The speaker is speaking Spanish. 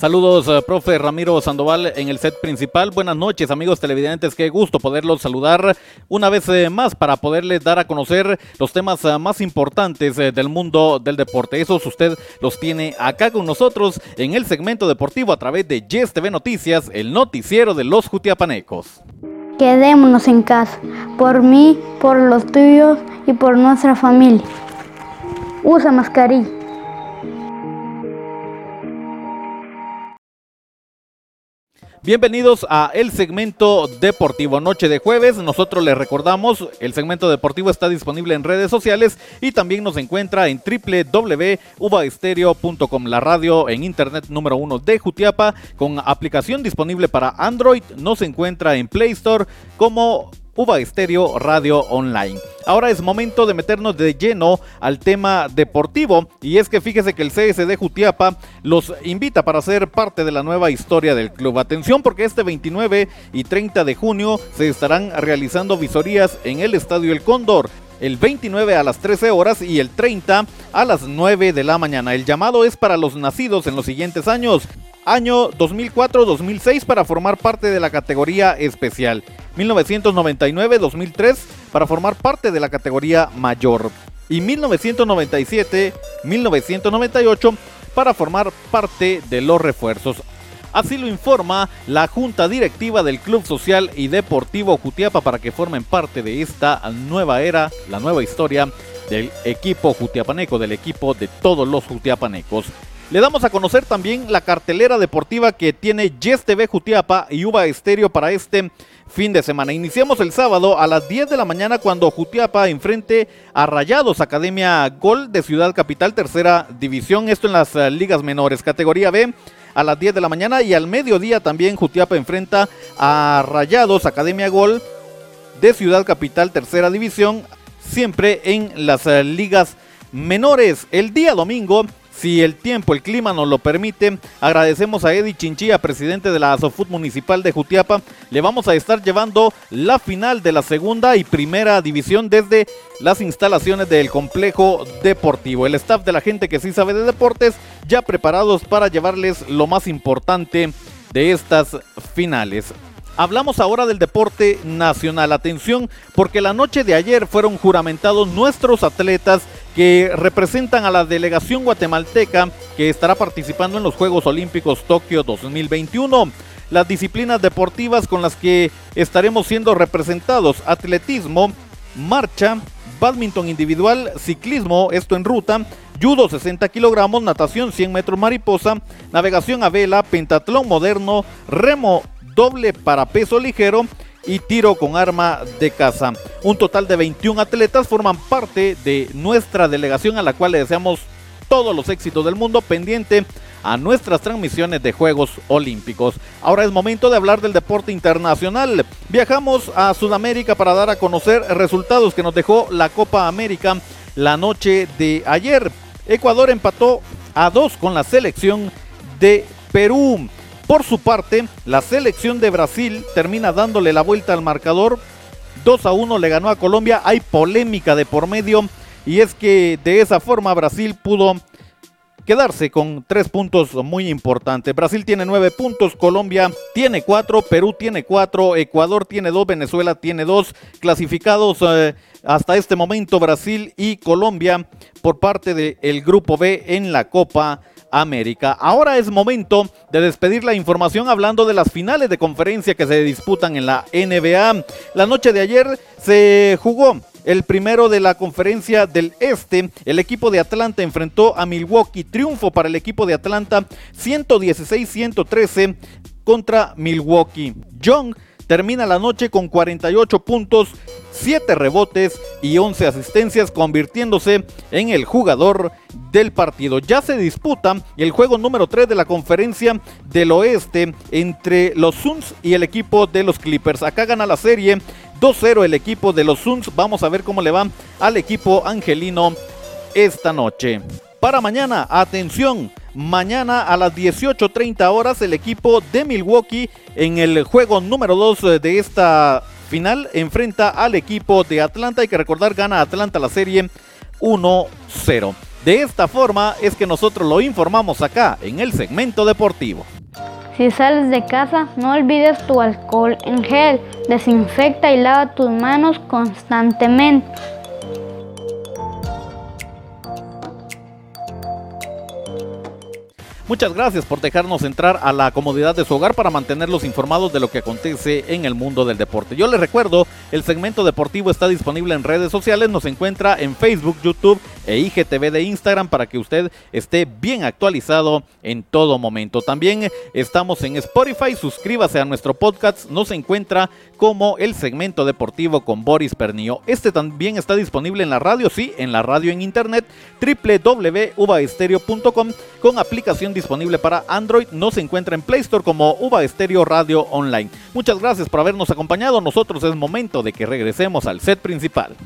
Saludos, uh, profe Ramiro Sandoval en el set principal. Buenas noches, amigos televidentes. Qué gusto poderlos saludar una vez eh, más para poderles dar a conocer los temas uh, más importantes eh, del mundo del deporte. Esos usted los tiene acá con nosotros en el segmento deportivo a través de Yes TV Noticias, el noticiero de los Jutiapanecos. Quedémonos en casa, por mí, por los tuyos y por nuestra familia. Usa mascarilla. Bienvenidos a el segmento deportivo Noche de Jueves. Nosotros les recordamos, el segmento deportivo está disponible en redes sociales y también nos encuentra en www.ubaestereo.com, la radio en internet número uno de Jutiapa, con aplicación disponible para Android. Nos encuentra en Play Store como Uva Estéreo Radio Online. Ahora es momento de meternos de lleno al tema deportivo y es que fíjese que el CSD Jutiapa los invita para ser parte de la nueva historia del club. Atención porque este 29 y 30 de junio se estarán realizando visorías en el Estadio El Cóndor el 29 a las 13 horas y el 30 a las 9 de la mañana. El llamado es para los nacidos en los siguientes años. Año 2004-2006 para formar parte de la categoría especial. 1999-2003 para formar parte de la categoría mayor. Y 1997-1998 para formar parte de los refuerzos. Así lo informa la Junta Directiva del Club Social y Deportivo Jutiapa para que formen parte de esta nueva era, la nueva historia del equipo jutiapaneco, del equipo de todos los jutiapanecos. Le damos a conocer también la cartelera deportiva que tiene Yes TV Jutiapa y Uva Estéreo para este fin de semana. Iniciamos el sábado a las 10 de la mañana cuando Jutiapa enfrente a Rayados Academia Gol de Ciudad Capital, tercera división, esto en las uh, ligas menores, categoría B a las 10 de la mañana y al mediodía también Jutiapa enfrenta a Rayados Academia Gol de Ciudad Capital, tercera división, siempre en las uh, ligas menores. El día domingo si el tiempo, el clima nos lo permite, agradecemos a Eddie Chinchilla, presidente de la Asofut Municipal de Jutiapa. Le vamos a estar llevando la final de la segunda y primera división desde las instalaciones del complejo deportivo. El staff de la gente que sí sabe de deportes ya preparados para llevarles lo más importante de estas finales. Hablamos ahora del deporte nacional. Atención, porque la noche de ayer fueron juramentados nuestros atletas que representan a la delegación guatemalteca que estará participando en los Juegos Olímpicos Tokio 2021. Las disciplinas deportivas con las que estaremos siendo representados, atletismo, marcha, badminton individual, ciclismo, esto en ruta, judo 60 kilogramos, natación 100 metros mariposa, navegación a vela, pentatlón moderno, remo doble para peso ligero y tiro con arma de caza. Un total de 21 atletas forman parte de nuestra delegación a la cual le deseamos todos los éxitos del mundo pendiente a nuestras transmisiones de Juegos Olímpicos. Ahora es momento de hablar del deporte internacional. Viajamos a Sudamérica para dar a conocer resultados que nos dejó la Copa América la noche de ayer. Ecuador empató a dos con la selección de Perú. Por su parte, la selección de Brasil termina dándole la vuelta al marcador. 2 a 1 le ganó a Colombia. Hay polémica de por medio. Y es que de esa forma Brasil pudo quedarse con tres puntos muy importantes. Brasil tiene nueve puntos, Colombia tiene cuatro, Perú tiene cuatro, Ecuador tiene dos, Venezuela tiene dos. Clasificados eh, hasta este momento Brasil y Colombia por parte del Grupo B en la Copa América. Ahora es momento de despedir la información hablando de las finales de conferencia que se disputan en la NBA. La noche de ayer se jugó el primero de la conferencia del Este. El equipo de Atlanta enfrentó a Milwaukee. Triunfo para el equipo de Atlanta 116-113 contra Milwaukee. Young termina la noche con 48 puntos, 7 rebotes y 11 asistencias, convirtiéndose en el jugador del partido. Ya se disputa el juego número 3 de la conferencia del oeste entre los Suns y el equipo de los Clippers. Acá gana la serie 2-0 el equipo de los Suns. Vamos a ver cómo le va al equipo angelino esta noche. Para mañana, atención, mañana a las 18.30 horas el equipo de Milwaukee en el juego número 2 de esta final enfrenta al equipo de Atlanta. Hay que recordar, gana Atlanta la serie 1-0. De esta forma es que nosotros lo informamos acá en el segmento deportivo. Si sales de casa, no olvides tu alcohol en gel. Desinfecta y lava tus manos constantemente. Muchas gracias por dejarnos entrar a la comodidad de su hogar para mantenerlos informados de lo que acontece en el mundo del deporte. Yo les recuerdo, el segmento deportivo está disponible en redes sociales, nos encuentra en Facebook, YouTube e IGTV de Instagram para que usted esté bien actualizado en todo momento. También estamos en Spotify, suscríbase a nuestro podcast, nos encuentra como el segmento deportivo con Boris Pernillo. Este también está disponible en la radio, sí, en la radio en internet www.uvaestereo.com con aplicación disponible para Android. Nos encuentra en Play Store como Uva Estéreo Radio Online. Muchas gracias por habernos acompañado. Nosotros es momento de que regresemos al set principal.